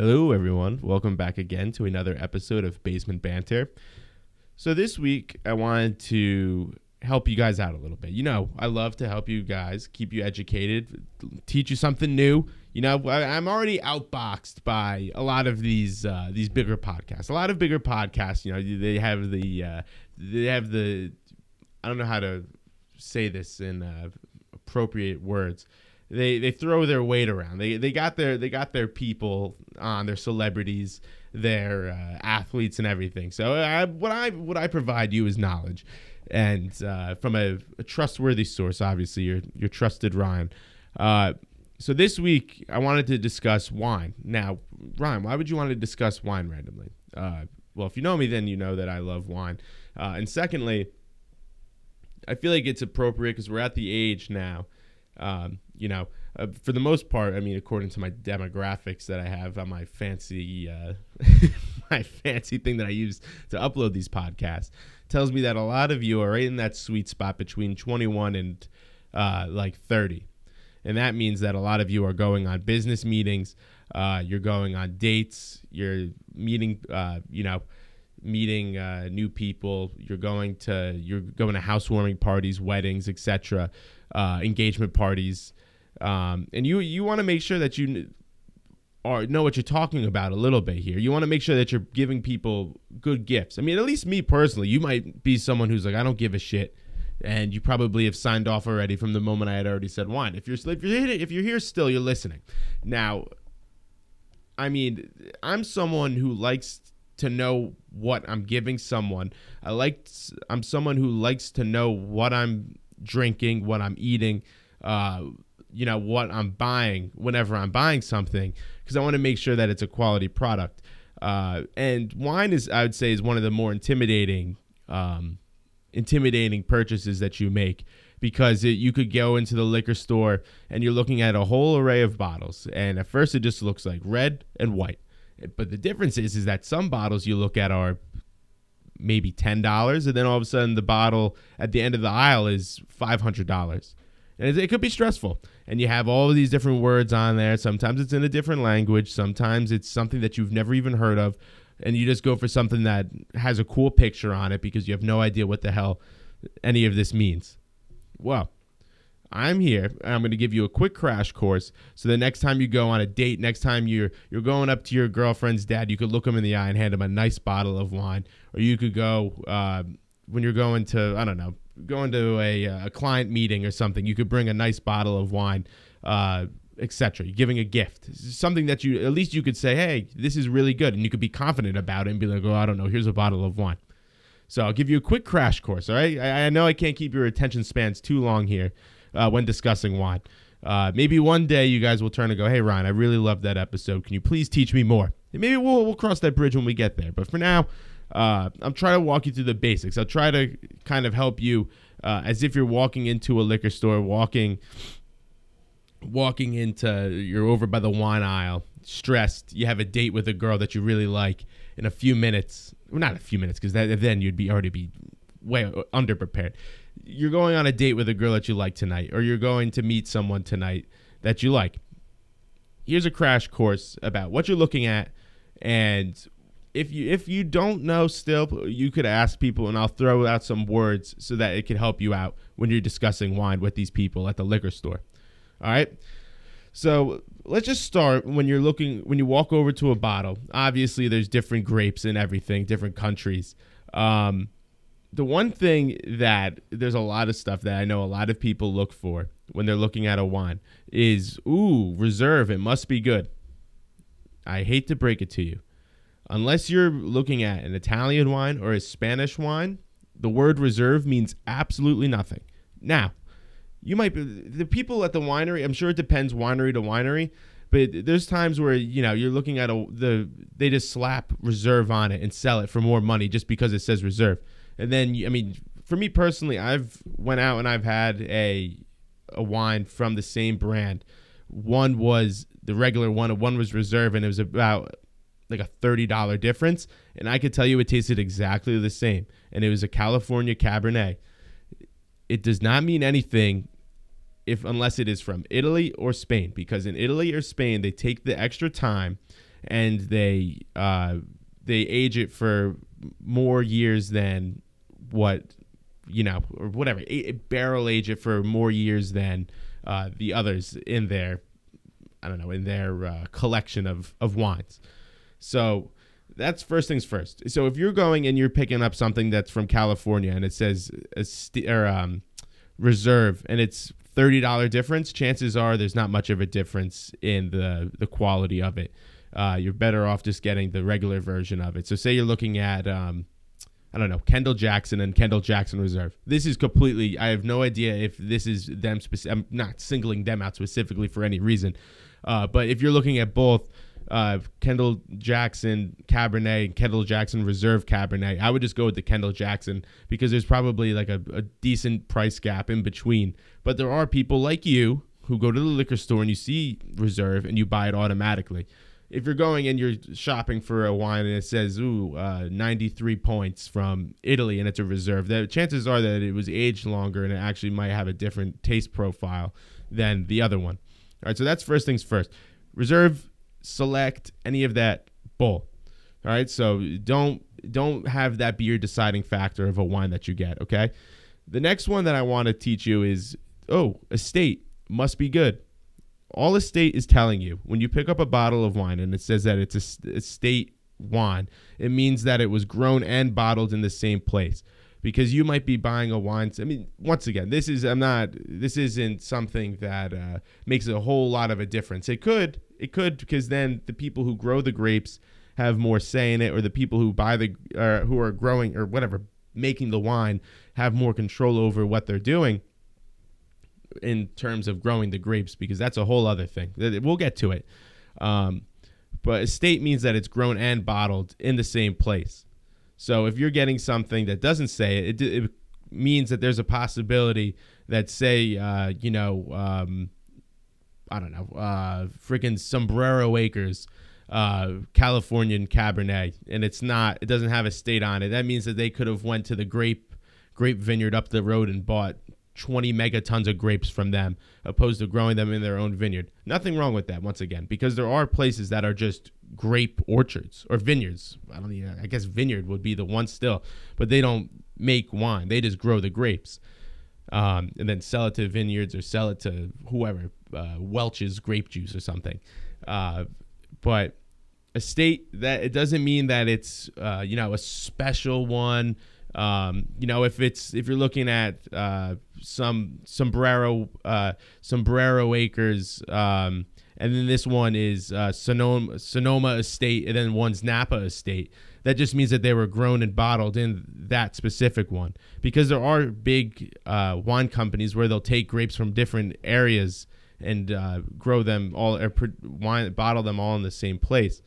Hello, everyone. Welcome back again to another episode of Basement Banter. So, this week I wanted to help you guys out a little bit. You know, I love to help you guys, keep you educated, teach you something new. You know, I'm already outboxed by a lot of these uh, these bigger podcasts. A lot of bigger podcasts, you know, they have the uh, they have the I don't know how to say this in uh, appropriate words. They they throw their weight around. They they got their they got their people on their celebrities, their uh, athletes, and everything. So I, what I what I provide you is knowledge, and uh, from a, a, trustworthy source. Obviously, your your trusted Ryan. Uh, so this week I wanted to discuss wine. Now, Ryan, why would you want to discuss wine randomly? Uh, well, if you know me, then you know that I love wine. Uh, and secondly, I feel like it's appropriate because we're at the age now um, you know, uh, for the most part, I mean, according to my demographics that I have on my fancy, uh, my fancy thing that I use to upload these podcasts, tells me that a lot of you are right in that sweet spot between 21 and uh, like 30, and that means that a lot of you are going on business meetings, uh, you're going on dates, you're meeting, uh, you know meeting uh, new people you're going to you're going to housewarming parties weddings etc uh, engagement parties, um, and you you want to make sure that you are know what you're talking about a little bit here. You want to make sure that you're giving people good gifts. I mean, at least me personally, you might be someone who's like, I don't give a shit, and you probably have signed off already from the moment I had already said wine. If you're if you're if you're here still, you're listening. Now, I mean, I'm someone who likes to know what I'm giving someone. I like I'm someone who likes to know what I'm drinking, what I'm eating, uh, you know, what I'm buying whenever I'm buying something, because I want to make sure that it's a quality product. Uh, and wine is, I would say, is one of the more intimidating, um, intimidating purchases that you make because it, you could go into the liquor store and you're looking at a whole array of bottles, and at first it just looks like red and white. But the difference is, is that some bottles you look at are maybe ten dollars, and then all of a sudden the bottle at the end of the aisle is five hundred dollars. And it, could be stressful. And you have all of these different words on there. Sometimes it's in a different language. Sometimes it's something that you've never even heard of, and you just go for something that has a cool picture on it because you have no idea what the hell any of this means. Well, I'm here I'm going to give you a quick crash course so the next time you go on a date, next time you're you're going up to your girlfriend's dad, you could look him in the eye and hand him a nice bottle of wine, or you could go uh, when you're going to I don't know, going to a, uh, a client meeting or something, you could bring a nice bottle of wine, uh, etc. You're giving a gift, something that you at least you could say, hey, this is really good, and you could be confident about it and be like, oh, I don't know, here's a bottle of wine. So I'll give you a quick crash course. All right, I, I know I can't keep your attention spans too long here uh, when discussing wine. Uh, maybe one day you guys will turn and go, "Hey Ryan, I really loved that episode. Can you please teach me more?" And maybe we'll we'll cross that bridge when we get there. But for now, uh, I'm trying to walk you through the basics. I'll try to kind of help you uh, as if you're walking into a liquor store, walking walking into you're over by the wine aisle, stressed. You have a date with a girl that you really like. In a few minutes, well, not a few minutes, because then you'd be already be way underprepared you're going on a date with a girl that you like tonight, or you're going to meet someone tonight that you like. Here's a crash course about what you're looking at, and if you if you don't know still, you could ask people, and I'll throw out some words so that it can help you out when you're discussing wine with these people at the liquor store. All right. So let's just start when you're looking when you walk over to a bottle. Obviously, there's different grapes and everything, different countries. Um, the one thing that there's a lot of stuff that I know a lot of people look for when they're looking at a wine is ooh, reserve, it must be good. I hate to break it to you. Unless you're looking at an Italian wine or a Spanish wine, the word reserve means absolutely nothing. Now, you might be the people at the winery, I'm sure it depends winery to winery, but there's times where, you know, you're looking at a the they just slap reserve on it and sell it for more money just because it says reserve and then I mean, for me personally, I've went out and I've had a a wine from the same brand. One was the regular one, one was reserve, and it was about like a thirty dollar difference. And I could tell you it tasted exactly the same, and it was a California Cabernet. It does not mean anything if unless it is from Italy or Spain, because in Italy or Spain they take the extra time and they uh, they age it for more years than what you know or whatever a, barrel age it for more years than uh, the others in their I don't know in their uh, collection of of wines. So that's first things first. So if you're going and you're picking up something that's from California and it says a st- or um, reserve and it's thirty dollar difference, chances are there's not much of a difference in the the quality of it. Uh, you're better off just getting the regular version of it. So say you're looking at um, I don't know Kendall Jackson and Kendall Jackson Reserve. This is completely. I have no idea if this is them. I'm not singling them out specifically for any reason, uh, but if you're looking at both uh, Kendall Jackson Cabernet, and Kendall Jackson Reserve Cabernet. I would just go with the Kendall Jackson because there's probably like a, a decent price gap in between. But there are people like you who go to the liquor store and you see Reserve and you buy it automatically. If you're going and you're shopping for a wine and it says, ooh, uh, 93 points from Italy and it's a reserve, the chances are that it was aged longer and it actually might have a different taste profile than the other one. All right, so that's first things first. Reserve select any of that bull. All right, so don't don't have that be your deciding factor of a wine that you get. Okay, the next one that I want to teach you is oh, estate must be good. All estate is telling you when you pick up a bottle of wine and it says that it's a estate wine, it means that it was grown and bottled in the same place because you might be buying a wine. I mean, once again, this is I'm not. This isn't something that uh, makes a whole lot of a difference. It could, it could, because then the people who grow the grapes have more say in it, or the people who buy the, uh, who are growing or whatever, making the wine, have more control over what they're doing in terms of growing the grapes, because that's a whole other thing. We'll get to it. Um, but estate means that it's grown and bottled in the same place. So if you're getting something that doesn't say it, it, it means that there's a possibility that, say, uh, you know, um, I don't know, uh, freaking Sombrero Acres, uh, Californian Cabernet, and it's not, it doesn't have a state on it. That means that they could have went to the grape grape vineyard up the road and bought 20 megatons of grapes from them opposed to growing them in their own vineyard. Nothing wrong with that once again because there are places that are just grape orchards or vineyards. I don't know, I guess vineyard would be the one still, but they don't make wine. They just grow the grapes. Um, and then sell it to vineyards or sell it to whoever, uh, Welch's grape juice or something. Uh, but a state that it doesn't mean that it's uh, you know a special one um, you know, if it's if you're looking at uh, some sombrero uh, sombrero acres, um, and then this one is uh, Sonoma Sonoma Estate, and then one's Napa Estate. That just means that they were grown and bottled in that specific one. Because there are big uh, wine companies where they'll take grapes from different areas and uh, grow them all, or wine, bottle them all in the same place.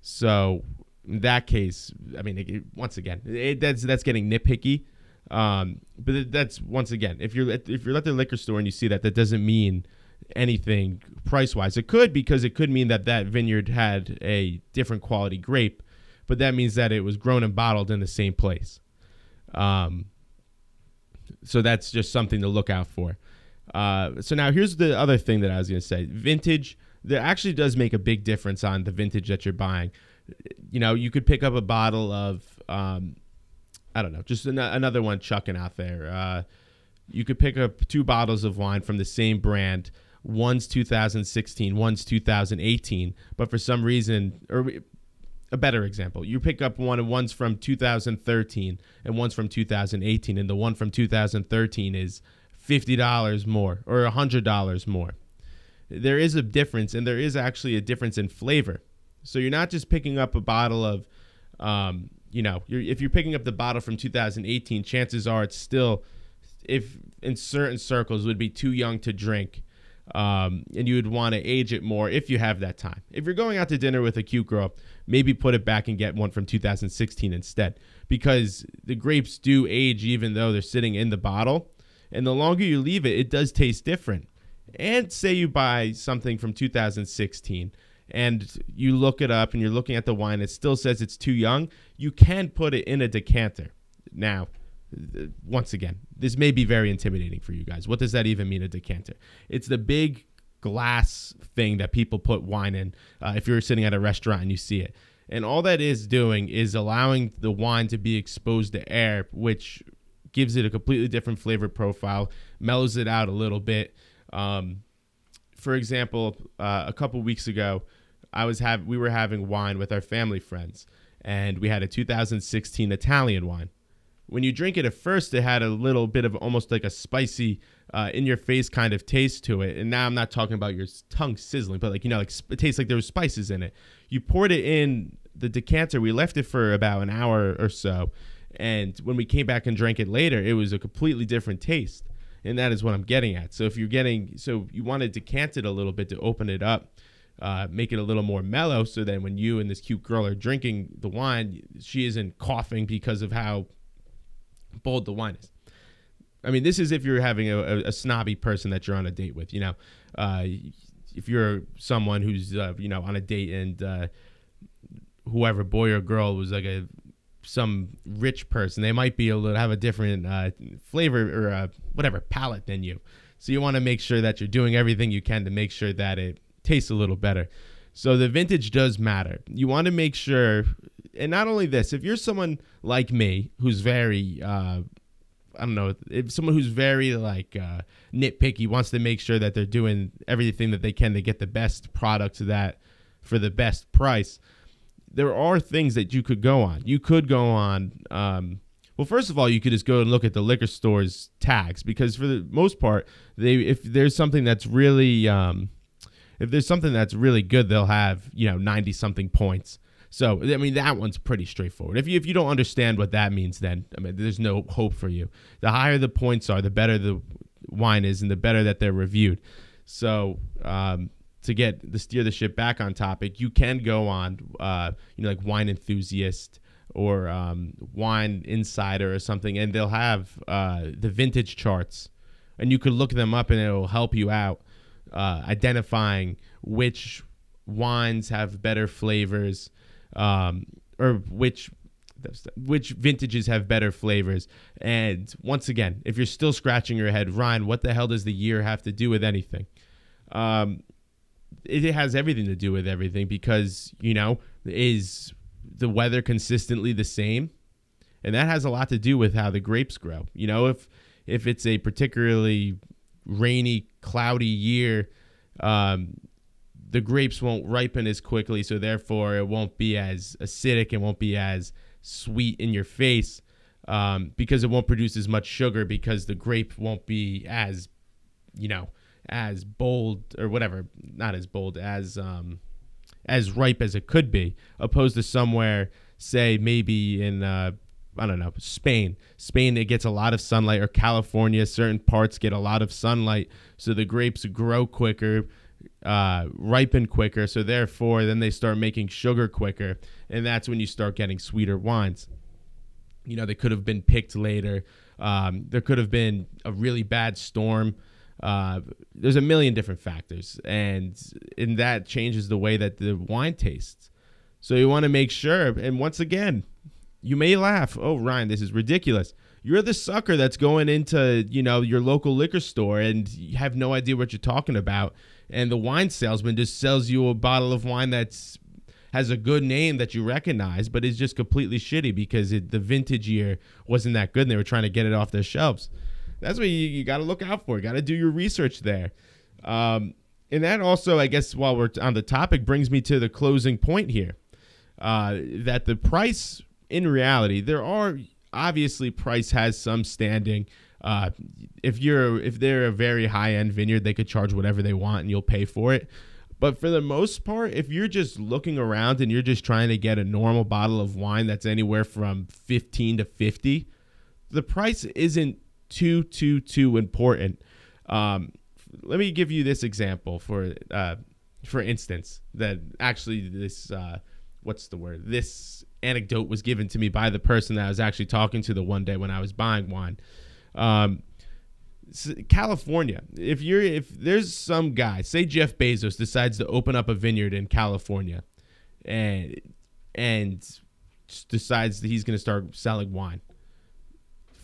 So in that case, I mean, it, once again, it, that's that's getting nitpicky. Um, but that's once again, if you're at, if you're at the liquor store and you see that, that doesn't mean anything price wise. It could because it could mean that that vineyard had a different quality grape, but that means that it was grown and bottled in the same place. Um, so that's just something to look out for. Uh, so now here's the other thing that I was going to say: vintage. There actually does make a big difference on the vintage that you're buying you know, you could pick up a bottle of, um, I don't know, just an- another one chucking out there. Uh, you could pick up two bottles of wine from the same brand. One's 2016, one's 2018, but for some reason, or a better example, you pick up one and one's from 2013 and one's from 2018, and the one from 2013 is $50 more or $100 more. There is a difference, and there is actually a difference in flavor. So you're not just picking up a bottle of, um, you know, you're, if you're picking up the bottle from 2018, chances are it's still, if in certain circles, would be too young to drink. Um, and you would want to age it more if you have that time. If you're going out to dinner with a cute girl, maybe put it back and get one from 2016 instead, because the grapes do age even though they're sitting in the bottle. And the longer you leave it, it does taste different. And say you buy something from 2016 and you look it up and you're looking at the wine, it still says it's too young, you can put it in a decanter. Now, once again, this may be very intimidating for you guys. What does that even mean, a decanter? It's the big glass thing that people put wine in. Uh, if you're sitting at a restaurant and you see it, and all that is doing is allowing the wine to be exposed to air, which gives it a completely different flavor profile, mellows it out a little bit. Um, for example, uh, a couple weeks ago, I was have we were having wine with our family friends, and we had a 2016 Italian wine. When you drink it at first, it had a little bit of almost like a spicy, uh, in your face kind of taste to it. And now I'm not talking about your tongue sizzling, but like you know, like it tastes like there was spices in it. You poured it in the decanter. We left it for about an hour or so, and when we came back and drank it later, it was a completely different taste. And that is what I'm getting at. So if you're getting, so you want to decant it a little bit to open it up, uh, make it a little more mellow. So then when you and this cute girl are drinking the wine, she isn't coughing because of how bold the wine is. I mean, this is if you're having a, a, a snobby person that you're on a date with. You know, uh, if you're someone who's uh, you know on a date and uh, whoever boy or girl was like a some rich person. They might be able to have a different uh, flavor or whatever palate than you. So you want to make sure that you're doing everything you can to make sure that it tastes a little better. So the vintage does matter. You want to make sure, and not only this, if you're someone like me who's very, uh, I don't know, if someone who's very like uh, nitpicky wants to make sure that they're doing everything that they can to get the best product that for the best price there are things that you could go on. You could go on. Um, well, first of all, you could just go and look at the liquor store's tags because for the most part, they if there's something that's really um, if there's something that's really good, they'll have you know ninety something points. So I mean that one's pretty straightforward. If you if you don't understand what that means, then I mean there's no hope for you. The higher the points are, the better the wine is, and the better that they're reviewed. So um, to get the steer the ship back on topic, you can go on, uh, you know, like Wine Enthusiast or um, Wine Insider or something, and they'll have uh, the vintage charts, and you could look them up, and it'll help you out uh, identifying which wines have better flavors, um, or which which vintages have better flavors. And once again, if you're still scratching your head, Ryan, what the hell does the year have to do with anything? Um, it has everything to do with everything because you know is the weather consistently the same and that has a lot to do with how the grapes grow you know if if it's a particularly rainy cloudy year um, the grapes won't ripen as quickly so therefore it won't be as acidic it won't be as sweet in your face um, because it won't produce as much sugar because the grape won't be as you know as bold or whatever, not as bold as um, as ripe as it could be, opposed to somewhere, say maybe in uh, I don't know Spain. Spain it gets a lot of sunlight, or California, certain parts get a lot of sunlight, so the grapes grow quicker. Uh, ripen quicker, so therefore, then they start making sugar quicker, and that's when you start getting sweeter wines. You know, they could have been picked later. Um, there could have been a really bad storm uh, there's a million different factors, and and that changes the way that the wine tastes. So you want to make sure. And once again, you may laugh. Oh, Ryan, this is ridiculous. You're the sucker that's going into you know your local liquor store and you have no idea what you're talking about, and the wine salesman just sells you a bottle of wine that's has a good name that you recognize, but is just completely shitty because it, the vintage year wasn't that good and they were trying to get it off their shelves that's what you, you got to look out for. Got to do your research there. Um, and that also, I guess, while we're on the topic, brings me to the closing point here. Uh, that the price, in reality, there are obviously price has some standing. Uh, if you're if they're a very high end vineyard, they could charge whatever they want and you'll pay for it. But for the most part, if you're just looking around and you're just trying to get a normal bottle of wine that's anywhere from 15 to 50, the price isn't too too too important. Um, let me give you this example for uh, for instance that actually this uh, what's the word this anecdote was given to me by the person that I was actually talking to the one day when I was buying wine. Um, California. If you're if there's some guy, say Jeff Bezos decides to open up a vineyard in California, and and decides that he's going to start selling wine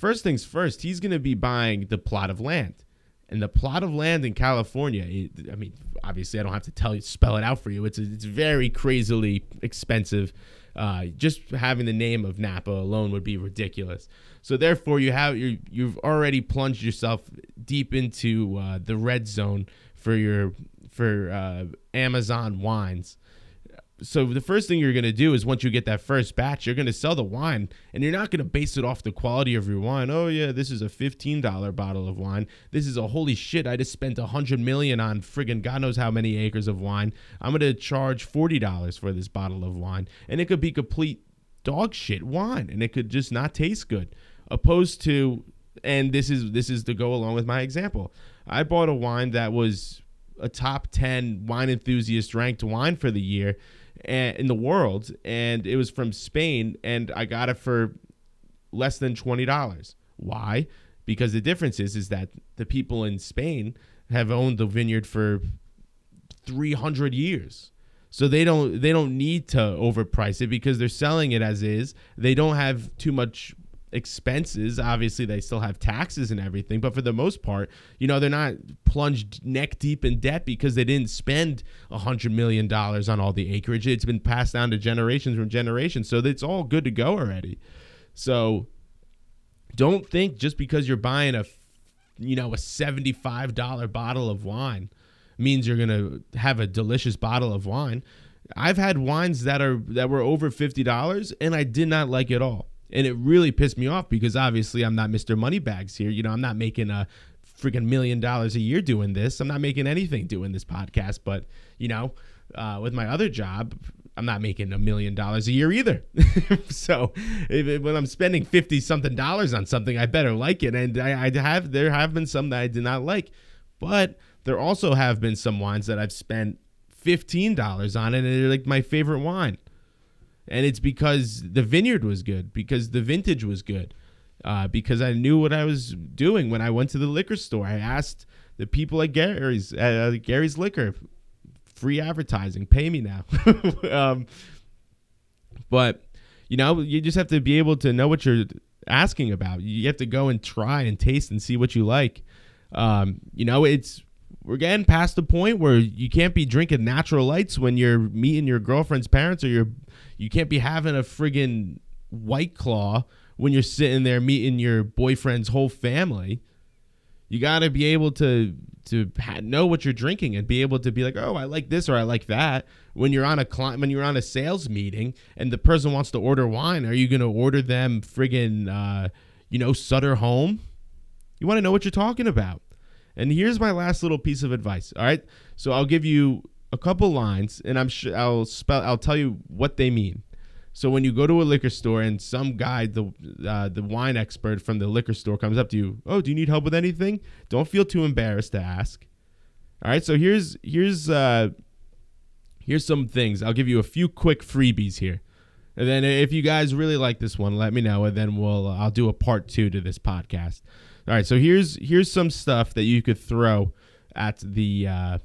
first things first, he's going to be buying the plot of land. And the plot of land in California, I mean, obviously, I don't have to tell you, spell it out for you. It's it's very crazily expensive. Uh, just having the name of Napa alone would be ridiculous. So therefore, you have you you've already plunged yourself deep into uh, the red zone for your for uh, Amazon wines so the first thing you're going to do is once you get that first batch you're going to sell the wine and you're not going to base it off the quality of your wine. Oh yeah this is a $15 bottle of wine. This is a holy shit i just spent a hundred million on friggin god knows how many acres of wine. I'm going to charge $40 for this bottle of wine and it could be complete dog shit wine and it could just not taste good. Opposed to and this is this is to go along with my example. I bought a wine that was a top 10 wine enthusiast ranked wine for the year in the world, and it was from Spain, and I got it for less than twenty dollars. Why? Because the difference is is that the people in Spain have owned the vineyard for three hundred years. So they don't they don't need to overprice it because they're selling it as is. They don't have too much expenses. Obviously, they still have taxes and everything, but for the most part, you know, they're not plunged neck deep in debt because they didn't spend a hundred million dollars on all the acreage. It's been passed down to generations from generations, so it's all good to go already. So don't think just because you're buying a you know a $75 bottle of wine means you're going to have a delicious bottle of wine. I've had wines that are that were over $50 and I did not like it all and it really pissed me off because obviously I'm not Mr. Moneybags here. You know, I'm not making a freaking million dollars a year doing this. I'm not making anything doing this podcast, but you know, uh, with my other job, I'm not making a million dollars a year either. so when I'm spending fifty something dollars on something, I better like it. And I, I have there have been some that I did not like, but there also have been some wines that I've spent fifteen dollars on, and they're like my favorite wine and it's because the vineyard was good, because the vintage was good, uh, because I knew what I was doing when I went to the liquor store. I asked the people at Gary's, uh, Gary's Liquor, free advertising, pay me now. um, but you know, you just have to be able to know what you're asking about. You have to go and try and taste and see what you like. Um, you know, it's we're getting past the point where you can't be drinking natural lights when you're meeting your girlfriend's parents or you're you can't be having a friggin' white claw when you're sitting there meeting your boyfriend's whole family. You got to be able to to know what you're drinking and be able to be like, "Oh, I like this or I like that." When you're on a cli- when you're on a sales meeting and the person wants to order wine, are you going to order them friggin' uh, you know, Sutter Home? You want to know what you're talking about. And here's my last little piece of advice. All right. So I'll give you a couple lines and I'm sure I'll spell I'll tell you what they mean. So when you go to a liquor store and some guy, the uh, the wine expert from the liquor store, comes up to you, oh, do you need help with anything? Don't feel too embarrassed to ask. All right, so here's here's uh, here's some things. I'll give you a few quick freebies here, and then if you guys really like this one, let me know, and then we'll uh, I'll do a part two to this podcast. All right, so here's here's some stuff that you could throw at the uh,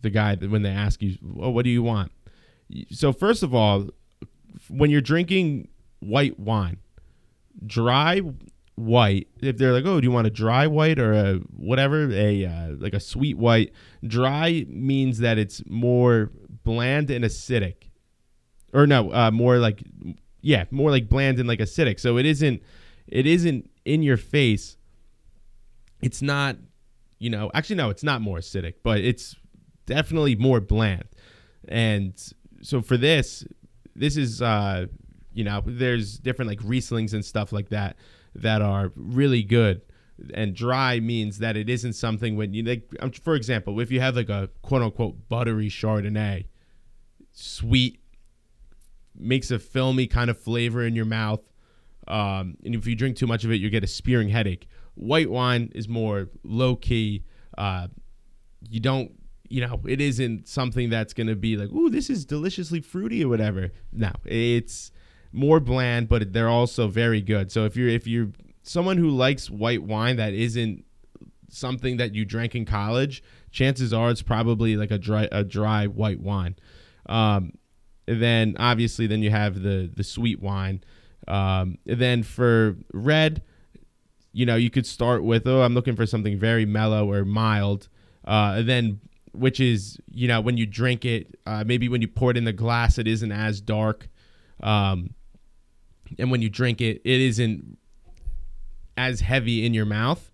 the guy when they ask you, well, "What do you want?" So first of all, when you're drinking white wine, dry white. If they're like, "Oh, do you want a dry white or a whatever, a uh, like a sweet white?" Dry means that it's more bland and acidic, or no, uh, more like yeah, more like bland and like acidic. So it isn't it isn't in your face it's not, you know, actually no, it's not more acidic, but it's definitely more bland. And so for this, this is uh, you know, there's different like Rieslings and stuff like that that are really good. And dry means that it isn't something when you like, for example, if you have like a quote unquote buttery Chardonnay, sweet, makes a filmy kind of flavor in your mouth. Um, and if you drink too much of it, you get a spearing headache. White wine is more low key. Uh, you don't, you know, it isn't something that's going to be like, ooh, this is deliciously fruity or whatever. No, it's more bland, but they're also very good. So if you're if you're someone who likes white wine that isn't something that you drank in college, chances are it's probably like a dry a dry white wine. Um, then obviously then you have the the sweet wine. Um, then for red, you know, you could start with, oh, I'm looking for something very mellow or mild. Uh, then, which is, you know, when you drink it, uh, maybe when you pour it in the glass, it isn't as dark. Um, and when you drink it, it isn't as heavy in your mouth,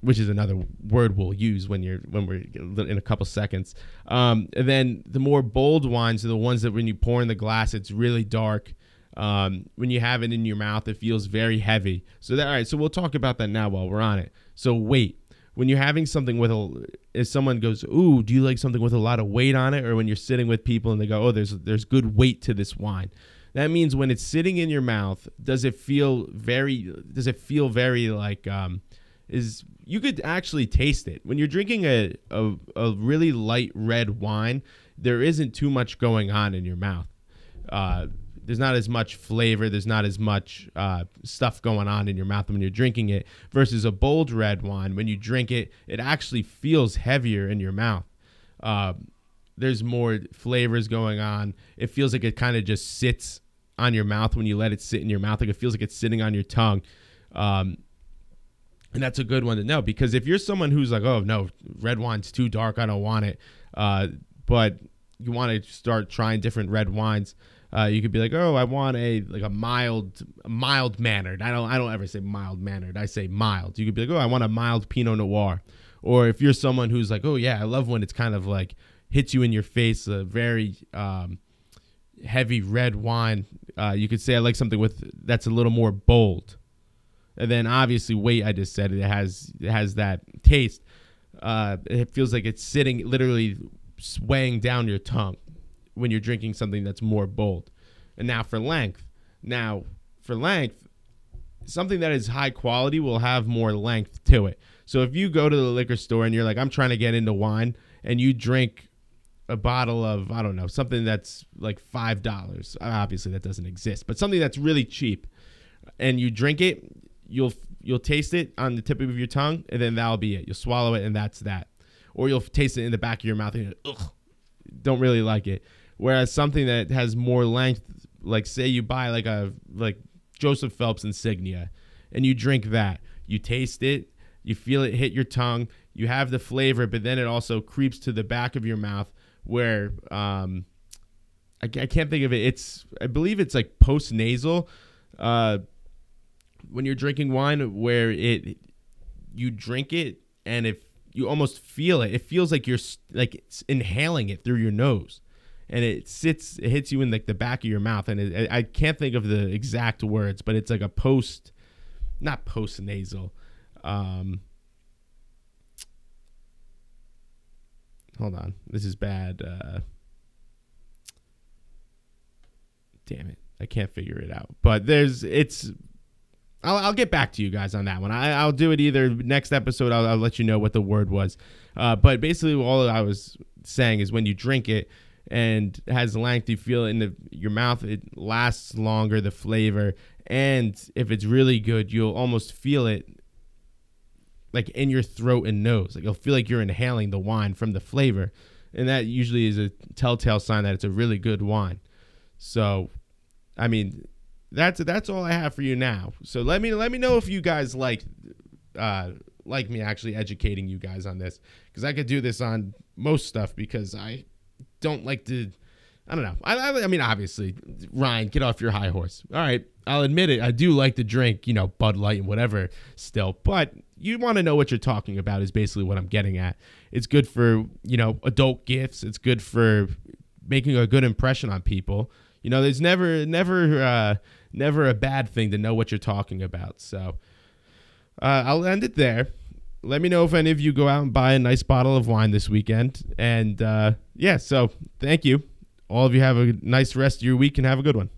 which is another word we'll use when you're when we're in a couple seconds. Um, and then the more bold wines are the ones that when you pour in the glass, it's really dark. Um, when you have it in your mouth, it feels very heavy. So that all right. So we'll talk about that now while we're on it. So weight. When you're having something with a, if someone goes, "Ooh, do you like something with a lot of weight on it?" or when you're sitting with people and they go, "Oh, there's there's good weight to this wine," that means when it's sitting in your mouth, does it feel very? Does it feel very like? Um, is you could actually taste it when you're drinking a, a, a really light red wine. There isn't too much going on in your mouth. Uh, there's not as much flavor. There's not as much uh, stuff going on in your mouth when you're drinking it. Versus a bold red wine, when you drink it, it actually feels heavier in your mouth. Uh, there's more flavors going on. It feels like it kind of just sits on your mouth when you let it sit in your mouth. Like it feels like it's sitting on your tongue. Um, and that's a good one to know because if you're someone who's like, oh no, red wine's too dark, I don't want it. Uh, but you want to start trying different red wines. Uh, you could be like, oh, I want a like a mild, mild mannered. I don't, I don't ever say mild mannered. I say mild. You could be like, oh, I want a mild Pinot Noir. Or if you're someone who's like, oh yeah, I love when it's kind of like hits you in your face, a very um, heavy red wine. Uh, you could say I like something with that's a little more bold. And then obviously weight. I just said it has it has that taste. Uh, it feels like it's sitting literally swaying down your tongue when you're drinking something that's more bold. And now for length. Now for length, something that is high quality will have more length to it. So if you go to the liquor store and you're like, I'm trying to get into wine, and you drink a bottle of I don't know something that's like five dollars. Obviously that doesn't exist, but something that's really cheap, and you drink it, you'll you'll taste it on the tip of your tongue, and then that'll be it. You'll swallow it, and that's that. Or you'll taste it in the back of your mouth, and ugh, don't really like it. Whereas something that has more length, like say you buy like a like Joseph Phelps Insignia, and you drink that, you taste it, you feel it hit your tongue, you have the flavor, but then it also creeps to the back of your mouth where um, I, I can't think of it. It's I believe it's like post nasal. Uh, when you're drinking wine, where it you drink it and if you almost feel it, it feels like you're like inhaling it through your nose, and it sits, it hits you in like the back of your mouth, and it, I can't think of the exact words, but it's like a post, not post nasal. Um, hold on, this is bad. Uh, damn it, I can't figure it out. But there's it's. I'll, I'll get back to you guys on that one. I, I'll do it either next episode. I'll, I'll let you know what the word was. Uh, but basically, all I was saying is when you drink it and has a lengthy feel in the, your mouth. It lasts longer, the flavor, and if it's really good, you'll almost feel it like in your throat and nose. Like you'll feel like you're inhaling the wine from the flavor, and that usually is a telltale sign that it's a really good wine. So, I mean, that's that's all I have for you now. So let me let me know if you guys like uh, like me actually educating you guys on this because I could do this on most stuff because I don't like to. I don't know. I, I, I mean, obviously, Ryan, get off your high horse. All right, I'll admit it. I do like to drink, you know, Bud Light and whatever still, but you want to know what you're talking about is basically what I'm getting at. It's good for, you know, adult gifts. It's good for making a good impression on people. You know, there's never never uh never a bad thing to know what you're talking about. So, uh, I'll end it there. Let me know if any of you go out and buy a nice bottle of wine this weekend. And uh, yeah, so thank you. All of you have a nice rest of your week and have a good one.